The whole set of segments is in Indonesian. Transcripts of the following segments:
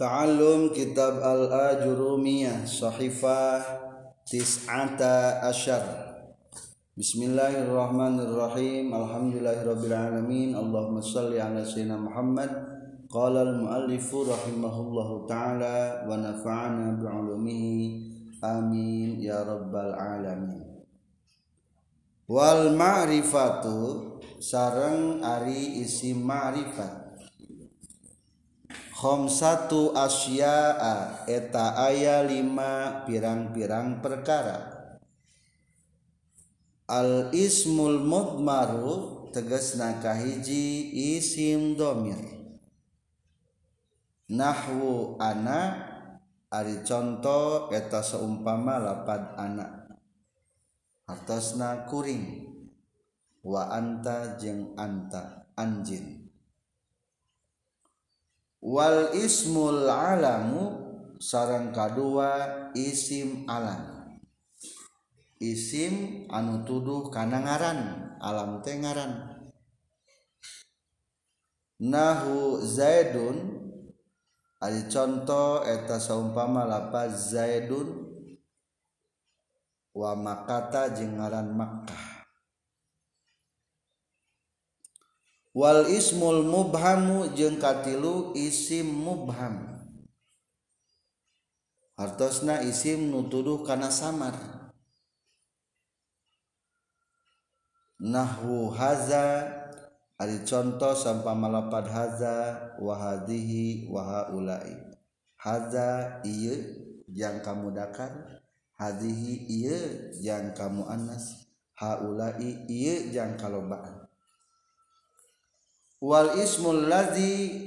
Ta'allum Kitab Al-Ajurumiyah Sahifah Tis'ata Asyar. Bismillahirrahmanirrahim. Alhamdulillahirrabbilalamin. Allahumma salli ala sayyidina Muhammad. Qala al-muallifu rahimahullahu ta'ala Wa nafa'ana bi'ulumihi. Amin Ya Rabbal Alamin. Wal ma'rifatu Sarang ari isi ma'rifat satu Asia eta aya 5 pirang-pirang perkara. Al-ismul mudmaru teges nakahiji isim domir. Nahwu anak ari contoh eta seumpama lapad anak hartosna kuring. Wa anta jeung anta anjin Wal ismul alamu sarang kadua isim alam. Isim anu tuduh kana ngaran alam teh ngaran. Nahu zaidun ari contoh eta saumpama lapaz zaidun wa makata jeung ngaran makkah. Wal ismul mubhamu jeung katilu isim mubham. Hartosna isim nutuduh kana samar. Nahwu haza ari contoh sampai malapad haza wahadihi wahaulai. Haza iya yang kamu dakar hadihi iya yang kamu anas haulai iya yang kalobaan wal ismul ladzi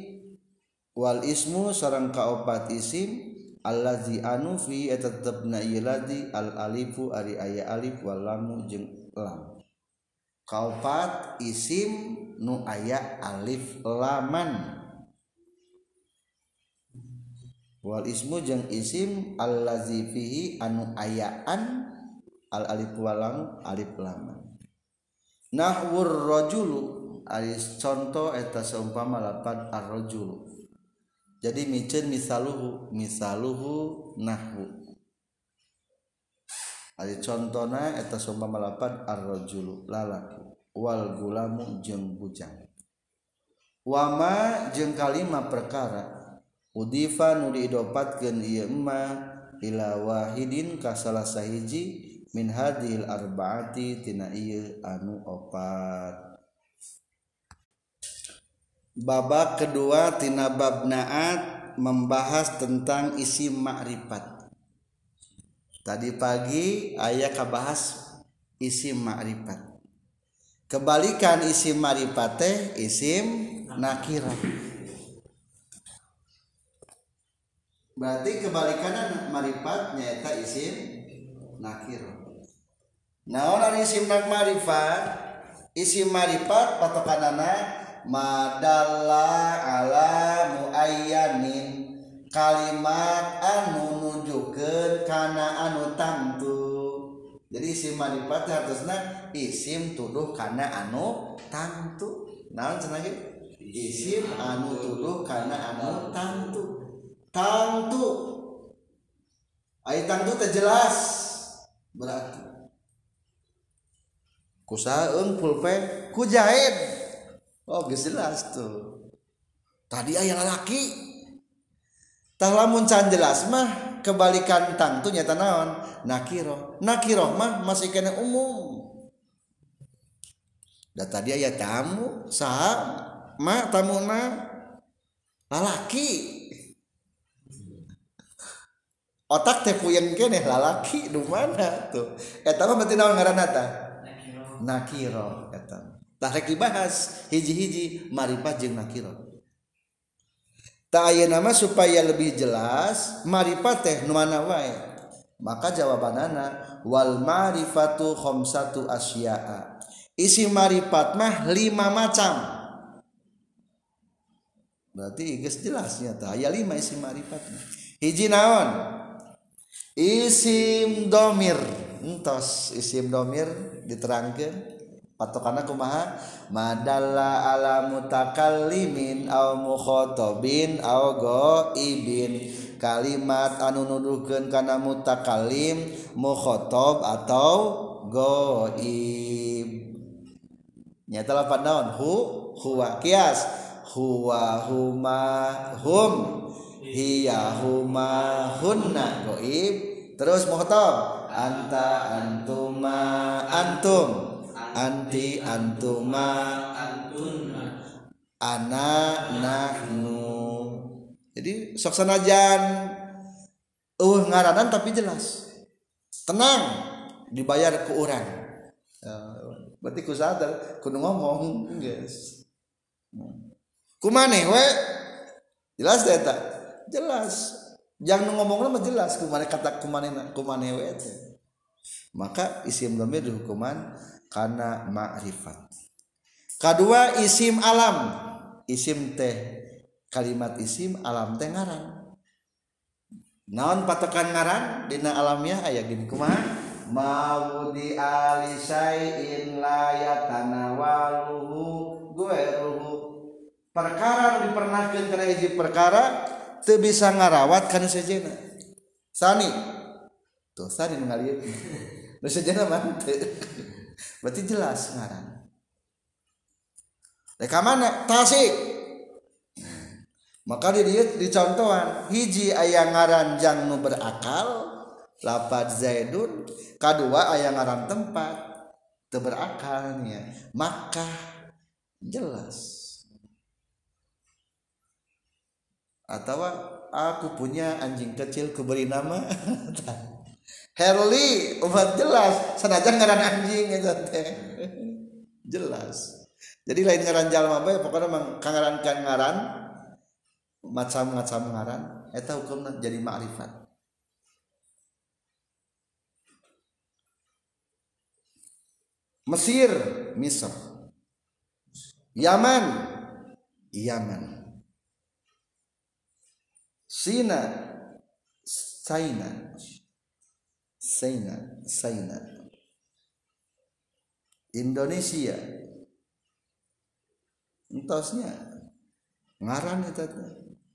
wal ismu sarang kaopat isim allazi anu fi eta tetepna ieu ladzi al alifu ari aya alif wal lamu jeung lam. Kaopat isim nu aya alif laman. Wal ismu jeung isim allazi fihi anu ayaan al alif wal lam alif laman. Nahwur rajulu Aris contoh eta seumpama lapat arrojulu jadi micen misaluhu misaluhu nahwu. Ari contohna eta seumpama lapat arrojulu lalaki wal gulamu jeung bujang. Wama jeung kalima perkara. Udifa nu diidopatkeun ieu emma ila wahidin ka salah sahiji min hadhil arbaati tina ieu anu opat. Babak kedua tina bab naat membahas tentang isi makrifat. Tadi pagi ayah kabahas isi makrifat. Kebalikan isi makrifat teh isim nakirah. Berarti kebalikan marifat nyata isim nakirah. Nah, orang isim marifat, isim marifat patokanana madalla ala muayyanin. Kalimat anu nujukeun kana anu tamtu jadi isim marifat harusna isim tuduh kana anu tamtu naon cenah isim anu tuduh kana anu tamtu tamtu ai tamtu teh jelas. Berarti. Kusaha eung pulpen ku jahit Oh jelas tuh. Tadi ayah laki tah lamun can jelas mah kebalikan tangtu nyata naon? Nakiro nakiro mah masih kena umum. Dan tadi ayah tamu sah mah tamu na lalaki. Otak teh puyeng kene lalaki di mana tuh? Eta mah berarti naon ngaranna tah? Nakiro eta rek dibahas. Hiji-hiji marifat jeung nakira. Tak aya nama supaya lebih jelas marifat teh nu mana wae. Maka jawabanana wal marifatu khamsatu asya'a. Isi marifat mah lima macam. Berarti geus jelasnya tah aya lima isi marifatnya hiji naon? Isim domir. Entos isim domir diterangkan patokan kumaha madalla ala mutakallimin au mukhatabin au ghaibin kalimat anu nuduhkeun kana mutakallim mukhatab atau ghaib nyata lapan naon? Hu huwa kias. Huwa huma hum. Hiya huma hunna. Ghaib terus mukhatab anta antuma antum anti antuma. Ana nahnu. Jadi sok sanajan. Uh ngaranan tapi jelas. Tenang dibayar ke orang uh, eh, berarti ku sadar kudu ngomong yes. kumane we? Jelas deh tak jelas. Jangan ngomong mah jelas kumane kata kumane kumane we te. maka isim domir dihukuman karena ma'rifat. Kedua isim alam. Isim teh kalimat isim alam teh ngaran naon patokan ngaran dina alamnya aya gini kumaha? Maudi ali syai'in la yatanawaluhu gueruhu perkara dipernahkeun kana hiji perkara teu bisa ngarawat kana sejeuna sani. Tuh sani nu ngalieu nu sejeuna mah berarti jelas ngaran Reka mana? Tasik. Maka di dia dicontohan hiji ayah ngaran jang nu berakal lapat zaidun kedua ayah ngaran tempat itu berakalnya maka jelas. Atau aku punya anjing kecil kuberi nama Herli umat jelas. Senajan ngaran anjing itu teh jelas. Jadi lain ngaran jalma bae pokoknya mang kangaran kan ngaran macam-macam ngaran. Eta hukumna jadi makrifat. Mesir Misr. Yaman Yaman. Sina China Saina Saina Indonesia. Entosnya. Ngaran itu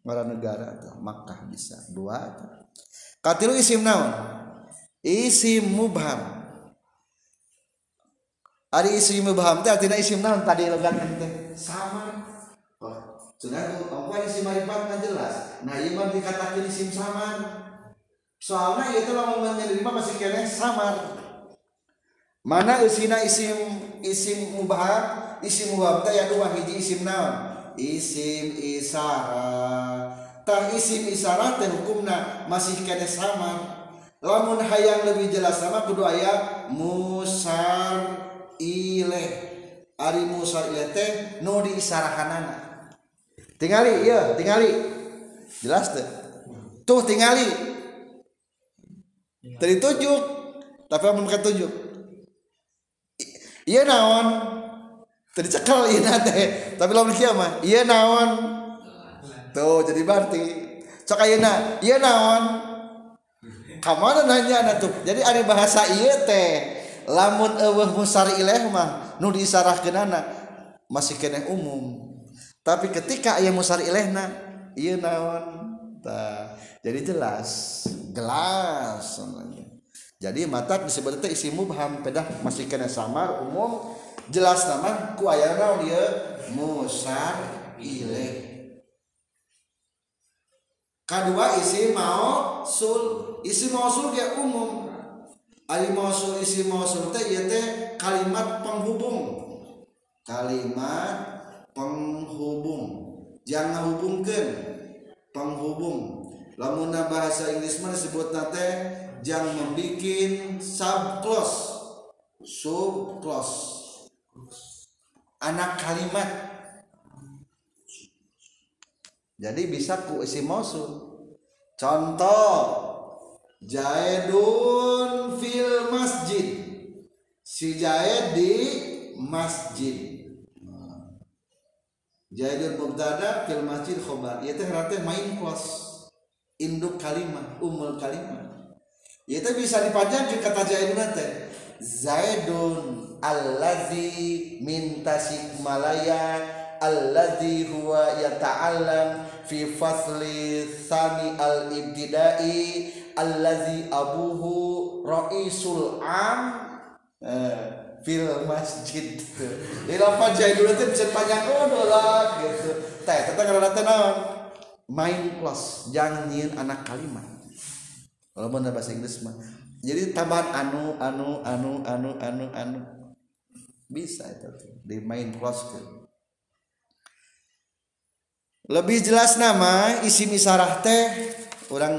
ngaran negara itu Makkah bisa. Dua katilu isim naon? Isim mubham. Ari isim mubham teh artinya isim naon? Tadi logat teh. Sama. Oh sudah aku isim marifat jelas. Nah ieu mah dikatakeun isim samar soalnya itu lamun menerima masih kene samar. Mana isina isim isim mubah isim mubah ya dua hiji isim naon? Isim isara. Tah isim isara teh hukumna masih kene samar. Lamun hayang lebih jelas sama kudu aya musar ileh. Ari musar ileh teh nu diisarahanana. Tingali iya tingali. Jelas teh. Tuh tingali. dari tujuh tapi amun ka tujuh iya naon? Tadi cekal iya nate tapi lamun kieu mah iya naon? Tuh jadi berarti sok ayeuna iya naon? Kamana nanya na tuh? Jadi ada bahasa iya teh. Lamun eueuh musar ileh mah nu disarahkeunana masih kena umum. Tapi ketika aya musar ilehna iya naon? Tah jadi jelas. Gelas jadi mata disebut itu isi mubham pedah masih kena samar umum. Jelas nama ku ayana dia musar ile. Kedua isi mau sul isi sul dia umum. Ali sul isi sul teh ieu teh kalimat penghubung. Kalimat penghubung. Jangan hubungkan penghubung lamun bahasa Inggris mana disebut nate jangan membuat sub clause. Sub clause. Anak kalimat. Jadi bisa ku isi mosul contoh. Jaidun fil masjid. Si Jaid di masjid. Jaidun mubtada fil masjid khobar. Itu artinya main clause induk kalimat umul kalimat itu bisa dipajang ke kata Zaidun teh Zaidun allazi min tasikmalaya allazi huwa yata'allam fi fasli sani al ibtidai allazi abuhu raisul am eh, fil masjid. Di lapan jahil dulu bisa panjang oh lah gitu. Teh karena teh naon main plus jangan nyiin anak kalimat kalau benar bahasa Inggris mah. Jadi tambahan anu anu anu anu anu anu. Bisa itu tuh di main plus ke lebih jelas nama isim isarah teh orang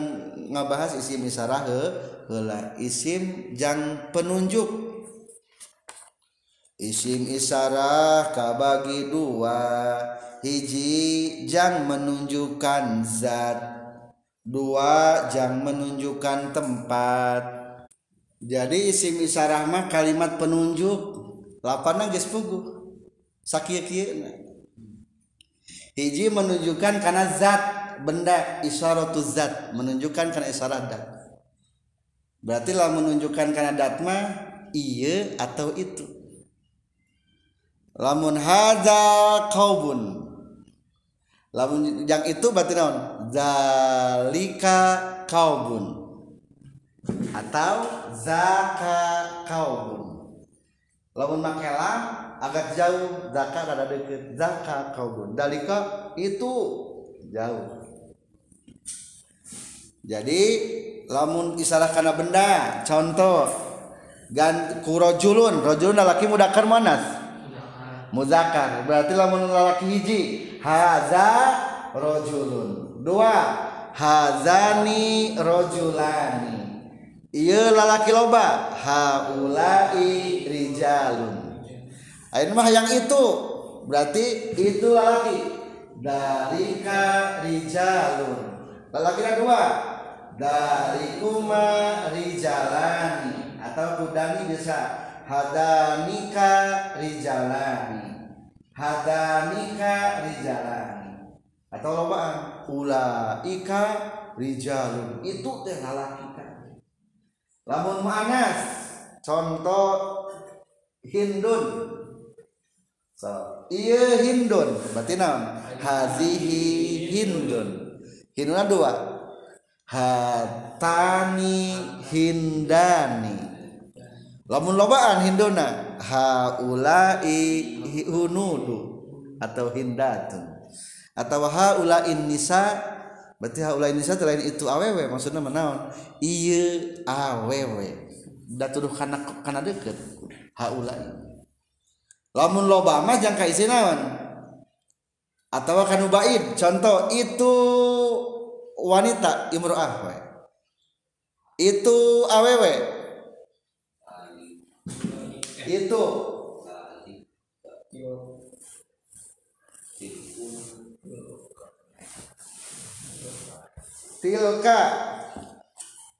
ngabahas isim isarah he heula isim jang penunjuk. Isim isarah kabagi dua hiji jang menunjukkan zat. Dua jang menunjukkan tempat. Jadi isim isarah mah kalimat penunjuk. Lapana geus puguh sakieu-kieu hiji menunjukkan karena zat. Benda isyaratu zat. Menunjukkan karena isyarat dat. Berarti lah menunjukkan karena dat mah iya atau itu. Lamun hadza qaubun lamun yang itu berarti naon? Zalika qaubun atau zaka qaubun lamun make lam agak jauh zakat ada deket. Zakat kaubun. Dalika itu jauh. Jadi lamun isalah karena benda contoh gan kurojulun rojulun. Laki mudakar manas? Muzakar berarti lamun laki hiji haza rojulun. Dua. Hazani rojulani. Iya lalaki loba. Haulai rijalun. Ain mah yang itu. Berarti itu laki dalika rijalun. Lelaki dua dari kuma rijalani. Atau kudani bisa hadanika rijalani hadanika rijalani. Atau lobaan ulaika rijalun. Itu teh lalaki lamun manas contoh hindun. So iya hindun berarti naon? Hazihi hindun. Hindun dua. Hatani hindani lamun lobaan hinduna haulai hunudu atau hindatun. Atau haulai nisa berarti haulai nisa selain itu awewe maksudnya menaon? Iya awewe da tuduh kana kana deket haulai. Lamun loba mah jangka isi naon? Atau kanu baid contoh itu wanita imro'ah itu awewe itu. Tilka.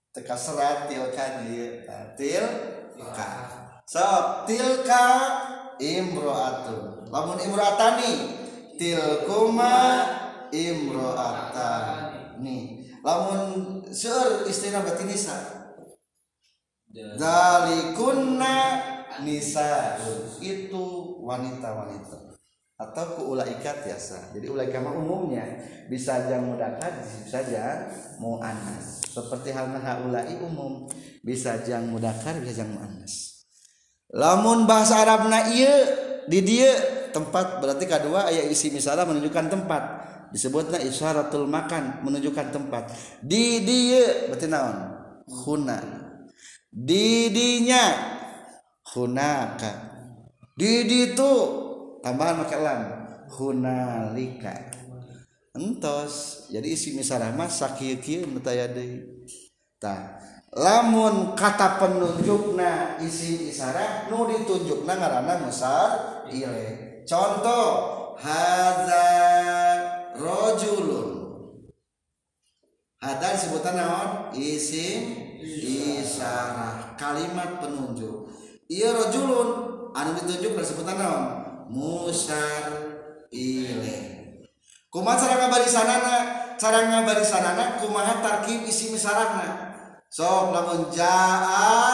Teka serat tilka dia tilka. So tilka imro'atun. Lamun imro'atani tilkuma imro'atani. Lamun sur istilah berarti nisa. Dalikunna nisa itu wanita-wanita. Atau ke biasa jadi ulaikat mah umumnya bisa aja mudakar bisa mau anas. Seperti halnya haulai umum bisa aja mudakar bisa aja anas. Lamun bahasa Arab na iya di dia tempat berarti kedua ayat isi misalnya menunjukkan tempat. Disebutnya isyaratul makan menunjukkan tempat. Di dia berarti naon? Huna. Di dinya hunaka. Di itu tambahan pakai lam. Hunalika. Entos. Jadi isi misalnya mas sakieu kieu nu tah lamun kata penunjukna isim isyarat nu ditunjukna ngaranna musar ile. Contoh hadza rojulun. Hadza sebutan naon? Isim isyarat kalimat penunjuk iya rojulun. Anu ditunjuk sebutan naon? Musar ile. Kumaha cara ngabarisanana cara ngabarisanana kumaha tarkib isim isyaratna sok lamun jaa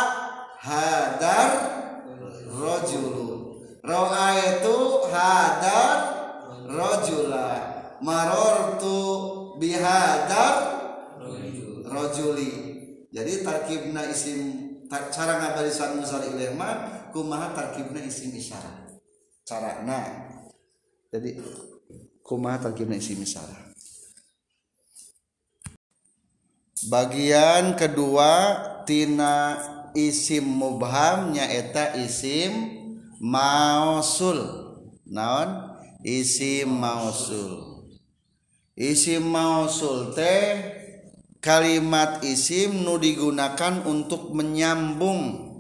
hadar rojulu roa itu hadar rojula. Marortu bihadar rojuli. Jadi tarkibna isim cara ngabarisan musal ilma kumaha tarkibna isim isyarat carana. Jadi kumaha tarkibna isim isyarat bagian kedua tina isim mubham nyaeta isim mausul. Naon? Isim mausul. Isim mausul teh kalimat isim nu digunakan untuk menyambung.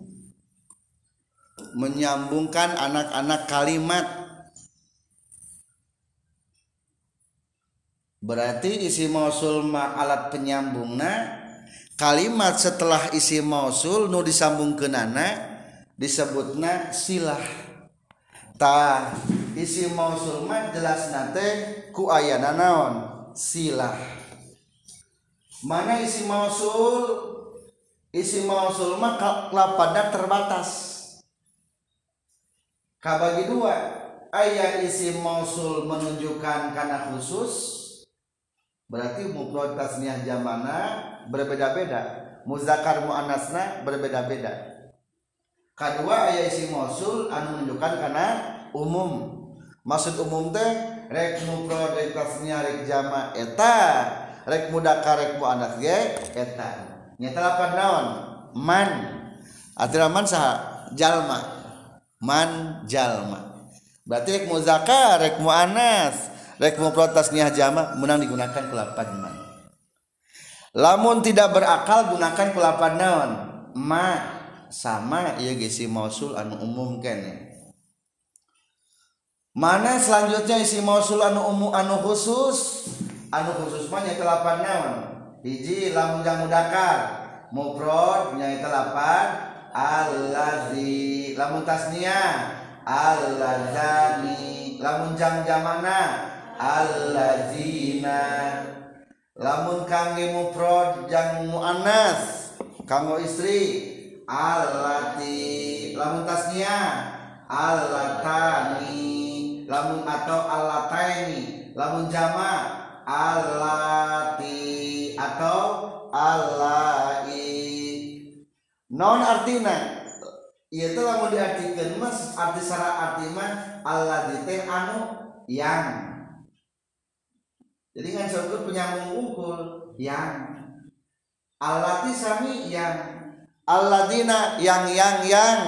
Menyambungkan anak-anak kalimat. Berarti isi mausul ma alat penyambungna kalimat setelah isi mausul nu disambung ke nana disebutna silah. Ta isi mausul ma jelas nate ku ayana naon? Silah mana isi mausul? Isi mausul mah lapada terbatas. Kabagi dua ayat isi mausul menunjukkan karena khusus berarti mufrad tasniah jamana berbeda-beda. Muzakkar muannasna berbeda-beda. Kedua aya isi mausul anu menunjukkan karena umum. Maksud umum teh rek mufrad tasniah rek jama eta rek mudakar rek muannas ge eta. Nyata lapan naon? Man. Artinya man saha jalma. Man jalma. Berarti rek muzakkar rek muannas rek protes niah jama menang digunakan kelapan man. Lamun tidak berakal gunakan kelapan naon? Ma. Sama ya gisi mausul anu umum kene. Mana selanjutnya isi mausul anu umum anu khusus anu khusus mah nyaita lapan naon? Hiji lamun jamu dakar mufrad nyaita lapan allazi lamun tasniah alladzani lamun jam jamana. Alladzina lamun kangge mufrad jang muannas. Kanggo istri. Allati lamun tasniah allatani lamun atau allataini lamun jama allati atau allai non artina itu lamun diartikan mas arti secara arti mah alladzi anu yang. Jadi kan sebut penyambung unggul yang. Alati sami yang. Aladina yang yang yang.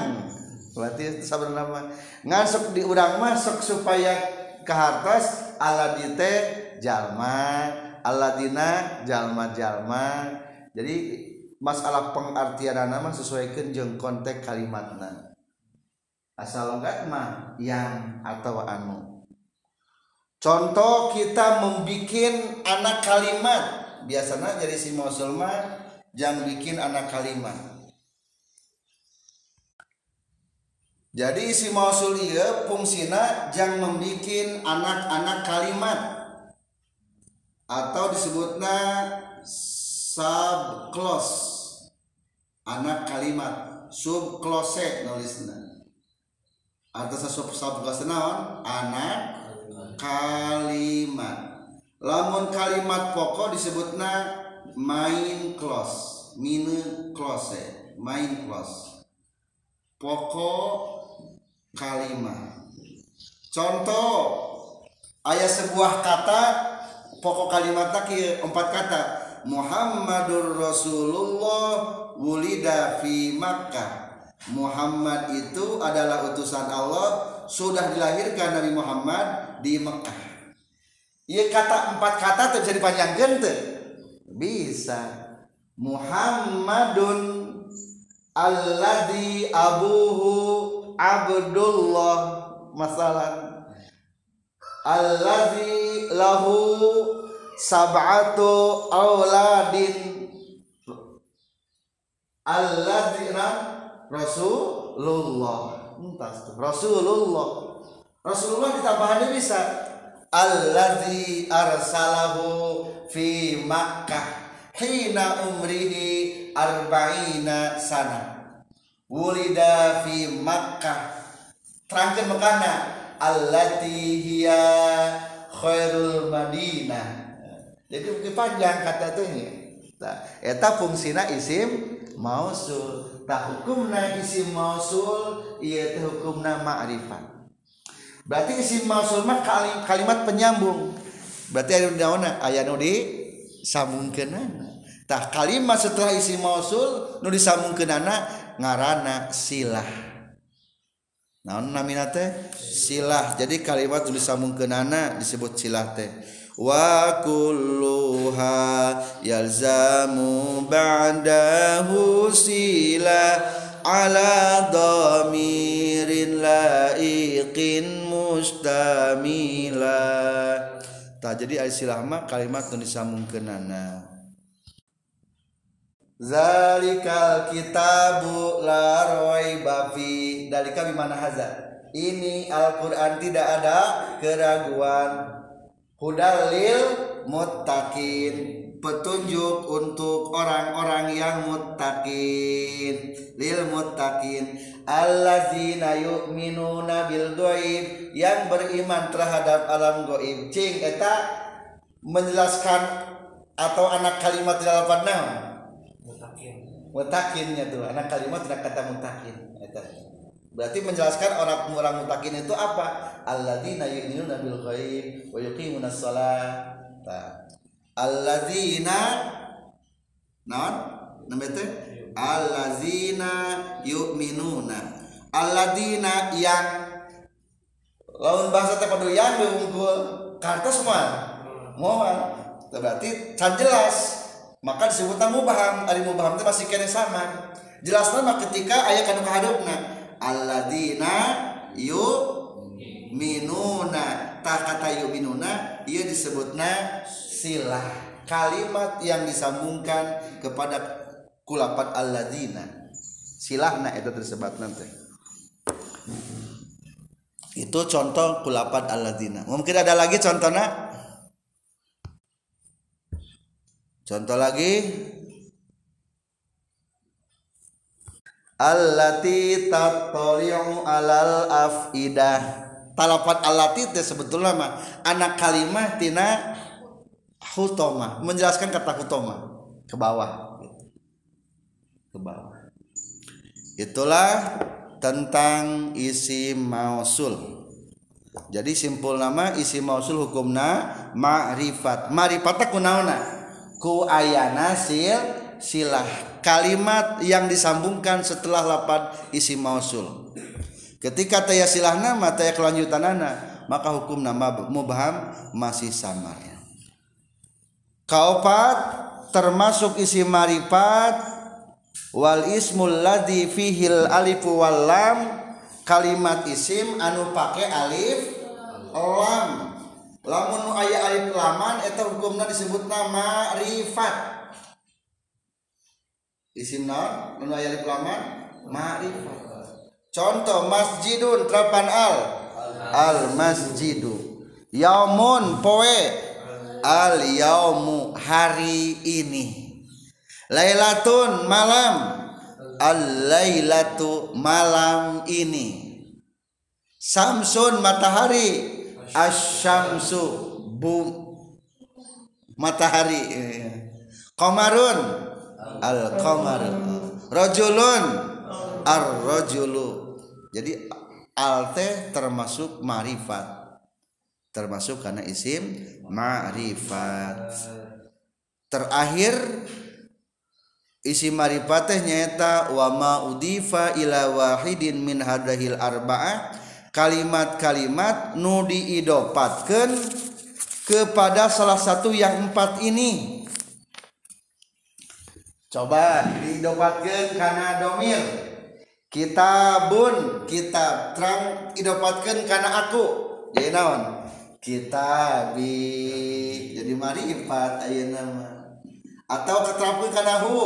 Berarti sabar nama. Ngasuk di urang masuk supaya ke hartas aladite jalma aladina jalma jalma. Jadi masalah pengartian nama sesuaikan jeng konteks kalimatna. Asal enggak mah yang atau anu. Contoh kita membuat anak kalimat. Biasanya jadi si musulman jangan bikin anak kalimat. Jadi si mausul iya fungsina jangan membuat anak-anak kalimat atau disebutnya subclause anak kalimat. Subclause nulisnya. Atas sub subclause naon? Anak kalimat. Lamun kalimat pokok disebutna main close. Mine close. Main close. Pokok kalimat. Contoh ayat sebuah kata pokok kalimat tak empat kata. Muhammadur Rasulullah wulida fi Makkah. Muhammad itu adalah utusan Allah sudah dilahirkan Nabi Muhammad di Mekah. Iya kata empat kata tuh bisa dipanjangkan tuh. Bisa. Muhammadun alladhi abuhu Abdullah. Masalah. Alladhi lahu sab'atu auladin alladhi Rasulullah. Rasulullah. Rasulullah ditambahannya bisa. Alladzi arsalahu fi Makkah hina umrihi arba'ina sana. Wulida fi Makkah. Terangkan mekana allati hiya Khairul Madinah jadi mungkin panjang kata tuh ini nah, eta fungsina isim mausul. Nah hukumna isim mausul iya teh hukumna ma'rifat. Berarti isim mausul mah kalimat, kalimat penyambung. Berarti ada naonna aya nu disambungkeunana. Tah kalimat setelah isim mausul nu disambungkeunana ngarana silah. Naon namina teh? Silah. Jadi kalimat nu disambungkeunana disebut silah teh. Wa kulluha yalzamu ba'dahu silah ala dhamirin laiqin mustamila. Tak jadi istilah mah kalimat nu disambungkeunana Zalikal kitabu la raiba fi. Dalika bimana haza? Ini Al-Qur'an tidak ada keraguan. Hudalil muttaqin. Petunjuk untuk orang-orang yang muttaqin. Lil muttaqin. Allazina yu'minuna bil ghaib. Yang beriman terhadap alam gaib cing eta menjelaskan atau anak kalimat dapat naon mutakinnya tuh anak kalimat tidak kata mutakin. Berarti menjelaskan orang orang mutakin itu apa? Alladzina yu'minuna bil ghaib wa yuqimuna shalah alladzina non namanya alladzina yu'minuna. Alladzina yang lawan bahasa teh padu yang unggul kartu semua. Moal. Berarti can jelas maka disebutnya mubaham ari mubaham itu masih kena sama jelas nama ketika ayat kanu kahadupna alladzina yu minuna tak kata yu minuna ia disebutna silah. Kalimat yang disambungkan kepada kulapat alladzina silahna itu tersebut nanti itu contoh kulapat alladzina mungkin ada lagi contohnya Contoh lagi Allati tattali'u alal afidah. Talapat allati itu sebetulnya mah anak kalimah tina hutoma, menjelaskan kata hutoma ke bawah Ke bawah. Itulah tentang isi mausul. Jadi simpul nama isi mausul hukumna ma'rifat. Ma'rifatna kunaona? Ku ayana sil silah. Kalimat yang disambungkan setelah lapan isi mausul. Ketika taya silah nama taya kelanjutan nana maka hukum nama mubham masih samar kaopat termasuk isi marifat wal ismul ladhi fihil alifu wal lam kalimat isim anu pakai alif lam lamun ayat alif laman eta hukumna disebut nama rifat. Isim naon nu aya alif laman ma'rifat contoh masjidun terapan al. Al masjidu. Yaumun poe. Al yaumu hari ini. Lailatun malam. Al lailatu malam ini. Samsun matahari asyamsu bum matahari komarun al komar rojulun ar rojulu jadi al teh termasuk marifat. Termasuk karena isim ma'rifat. Terakhir isi marifat teh nyata wa ma udifa ila wahidin min hadahil arba'ah kalimat-kalimat nu diidopatkan kepada salah satu yang empat ini. Coba diidopatkan karena domir. Kitabun kitab terang idopatkan karena aku. Jadi naon? Kitabi. Jadi mari empat ayo nama. Atau keterapkan karena hu.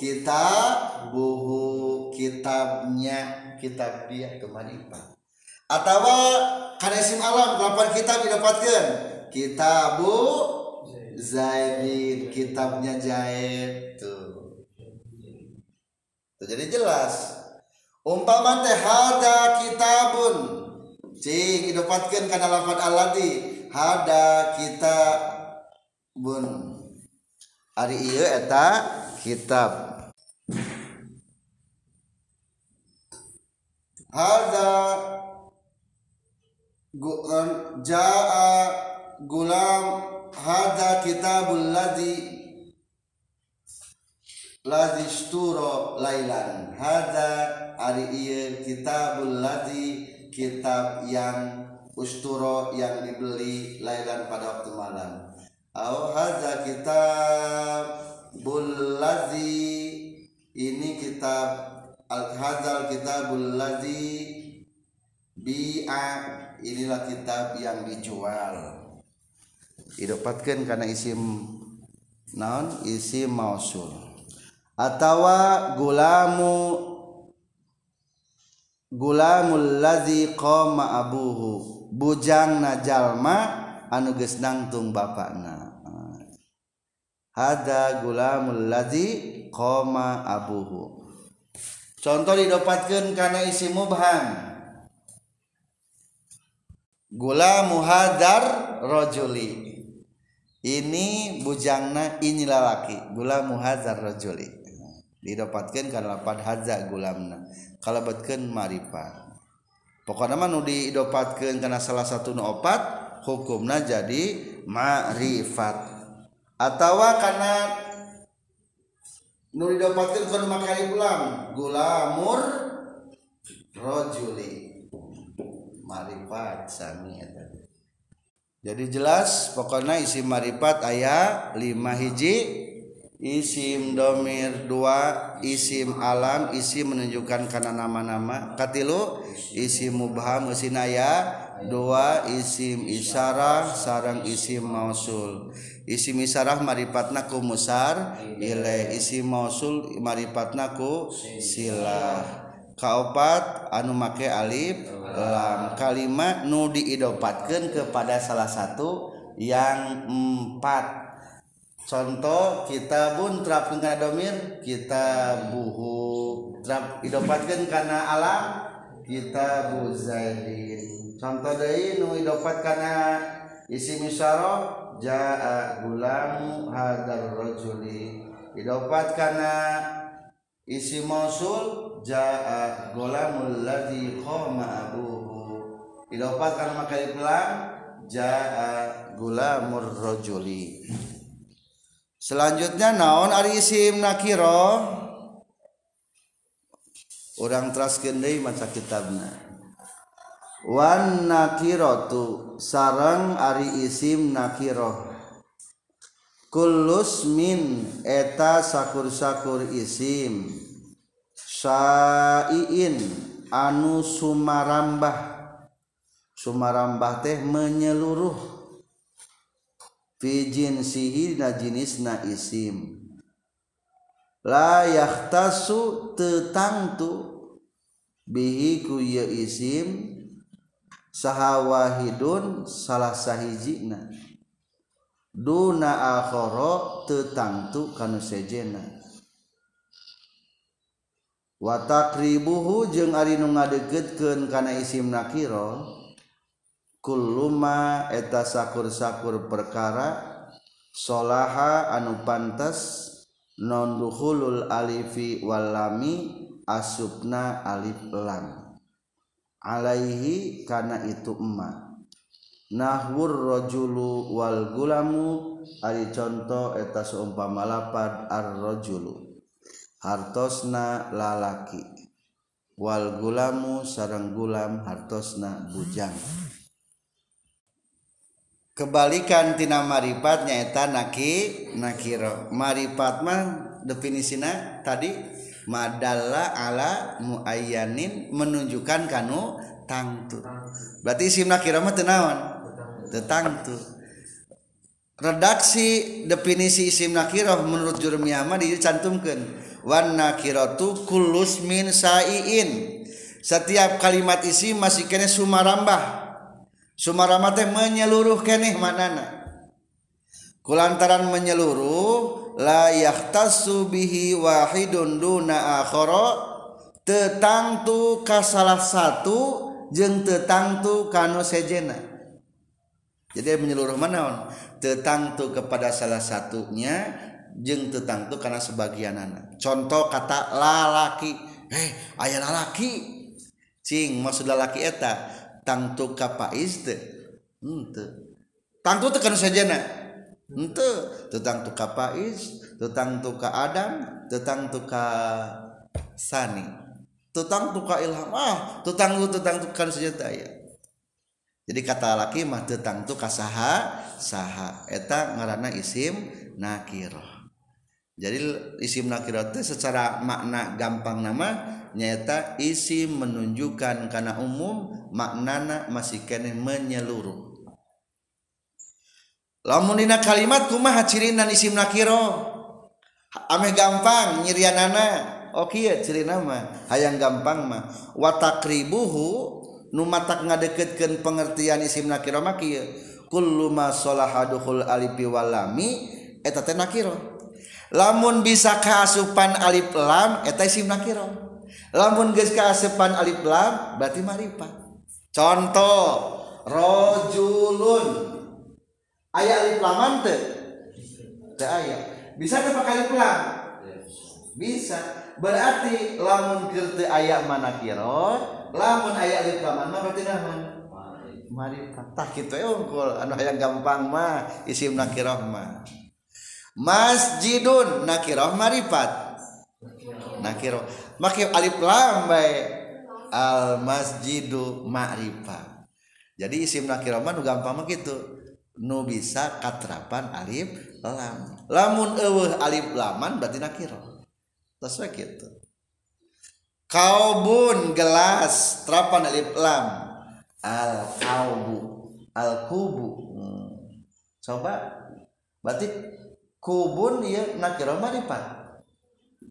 Kitab buhu kitabnya kitab dia kemari empat atau karena isim alam delapan kitab didapatkan. Kitabu Zaidin kitabnya Zaid tuh. tuh jadi jelas. Umpama teh hada kitabun. Cing idopatkeun kana lafad alladzi hada kita bun ari ieu eta kitab. Hada jaa gulam hada kitabul ladzi ladisturo lailan hada ari ieu kitabul ladzi kitab yang usturo yang dibeli lailan pada waktu malam. Au hada kitab ladzi ini kitab al hadzal kitabul ladzi bi'a inilah kitab yang dijual. Didapatkan karena isim naon isim mausul. Atawa gulamu gulamul ladzi qama abuhu. Bujang jalma anu geus nangtung bapakna. Hada gulamul ladzi qama abuhu. Contoh didapatkeun kana isi mubham gulamu hadar rajuli ini bujangna ini lalaki gulamu hadar rajuli didapatkan karena lapan haza gulamna. Kalau betken marifat pokoknya mah nu didapatkan karena salah satu nu opat hukumna jadi ma'rifat. Atau karena nu didapatkan karena makari gulam gulamur rojuli marifat sami eta jadi jelas pokoknya isim marifat ayat lima hiji isim domir dua isim alam isim menunjukkan karena nama-nama. Katilu isim mubham mesinaya dua isim isyarah sarang isim mausul. Isim isyarah maripatna ku musar ilai isim mausul maripatna ku silah. kaopat anu make Alif lam kalimat nu diidopatkan kepada salah satu yang empat. Contoh kita pun terapkan karena domir kita buhu terap idopatkan karena alam kita buzaidin contoh dari nu idopat karena isi misyarah jaa gulam hadar rojuli idopat karena isi mausul jaa gulamul ladzi qama abuhu. Idopat karena makai pelang jaa gulamur rajuli selanjutnya naon ari isim nakiro? Orang teraskeun maca kitabna. Wan nakiratu sarang ari isim nakiro. Kullus min eta sakur-sakur isim saiin anu Sumarambah. Sumarambah teh menyeluruh. Fi sihi na jenis na isim. La yahtasu tetangtu. Bihi ku isim. Sahawahidun salah sahijina. Duna akhara tetangtu kanu sejena. watakribuhu jeung ari nu ngadegedkeun kana isim nakira kulluma eta sakur-sakur perkara solaha anu pantas non duhulul alifi walami asubna alif lam. Alaihi kana itu emma. Nahwur rojulu wal gulamu ari contoh eta seumpama lapad ar rojulu hartosna lalaki. Wal gulamu sarang gulam hartosna bujang. Kebalikan tina maripatnya eta naki nakiro. Maripat mah definisina tadi madalla ala muayyanin menunjukkan kanu tangtu berarti isim nakiro mah tenawan tetangtu redaksi definisi isim nakiroh menurut jurmiyama dicantumkan wan nakiratu kulus min saiin. Setiap kalimat isi masih kena sumarambah. Sumarambah teh menyeluruh kene manana kulantaran menyeluruh la yahtasu bihi wahidun duna akhara tetangtu ka salah satu jeung tetangtu kanu sejena. Jadi menyeluruh mana tetangtu kepada salah satunya jeng tetangtu karena sebagian anak. Contoh kata lalaki. Eh ayah lalaki. Cing maksud lalaki eta tangtu kapais teh. Ente. Tangtu teh kanu sejena ente. Tetang tu kapais tetang tu ka adam tetang tu ka sani. Tetang tu ka ilham. Ah tetang tu tetang tu kan senjata ya jadi kata laki mah tetang tu kasaha saha. Eta ngarana isim nakiroh jadi isim nakirah itu secara makna gampang nama nyata isim menunjukkan karena umum maknana masih kene menyeluruh. Lamun dina kalimat kumaha cirinan isim nakiro ame gampang nyirianana. Oke ya ciri nama hayang gampang mah. Watakribuhu numata ngadeketkeun pengertian isim nakiro kieu. Kullu ma salaha dukhul alifi walami eta teh nakiro. Lamun bisa kaasupan alif lam eta isim nakiro. Lamun geus kaasupan alif lam berarti marifat contoh rojulun. Aya alif lam teu teu aya. Bisa teu pakai alif lam? Bisa. Berarti lamun keur teu aya manakiro lamun aya alif laman mah berarti naon marifat tah kitu ya unggul anu hayang gampang mah isim nakirah mah. Masjidun nakirah marifat nakirah. Make alif lam bae. Al masjidu ma'rifat jadi isim nakirah mah nu gampang mah kitu. Nu bisa katrapan alif lam. Lamun eueuh alif laman berarti nakirah. Tos gitu kaubun gelas terapan alif lam. Al kaubu al kubu. Hmm. coba. Berarti kubun iya nakira marifat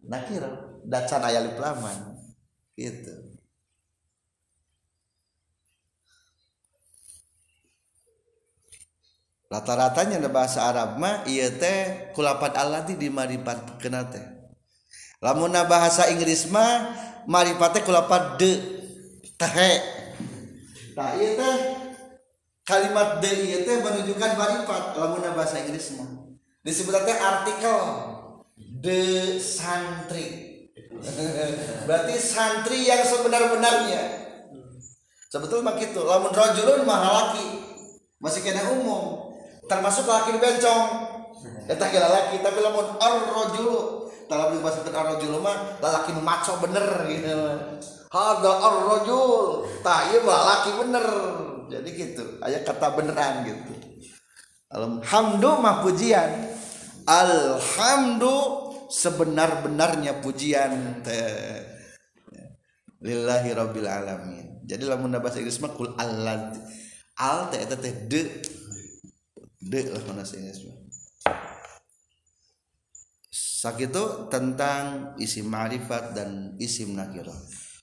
nakira dacan aya laman gitu. Rata-ratanya di bahasa Arab mah iya teh kulapat alati di marifat kenal teh. Lamun bahasa Inggris mah marifatnya kulapat de teh nah iya teh kalimat de iya teh menunjukkan marifat lamun bahasa Inggris mah. Disebutnya artikel. The santri. Berarti santri yang sebenar-benarnya. Sebetulnya begitu lamun rojulun mah laki masih kena umum. Termasuk laki bencong. Eta kira laki tapi lamun ar rojulu dalam bahasa ar rojulu mah laki maco bener gitu. Harga ar rojul tak iya laki bener. Jadi gitu ayat kata beneran gitu. Alhamdulillah pujian. Alhamdulillah sebenar-benarnya pujian lillahi rabbil alamin. Jadi lamun bahasa Inggris mah kul al teh teh de. De lah bahasa Inggris mah sakitu tentang isim ma'rifat dan isim nakirah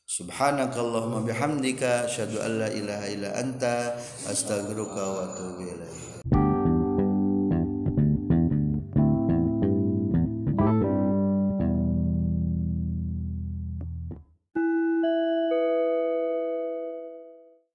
subhanakallahumma bihamdika asyhadu an la ilaha illa anta astaghfiruka wa atubu ilaik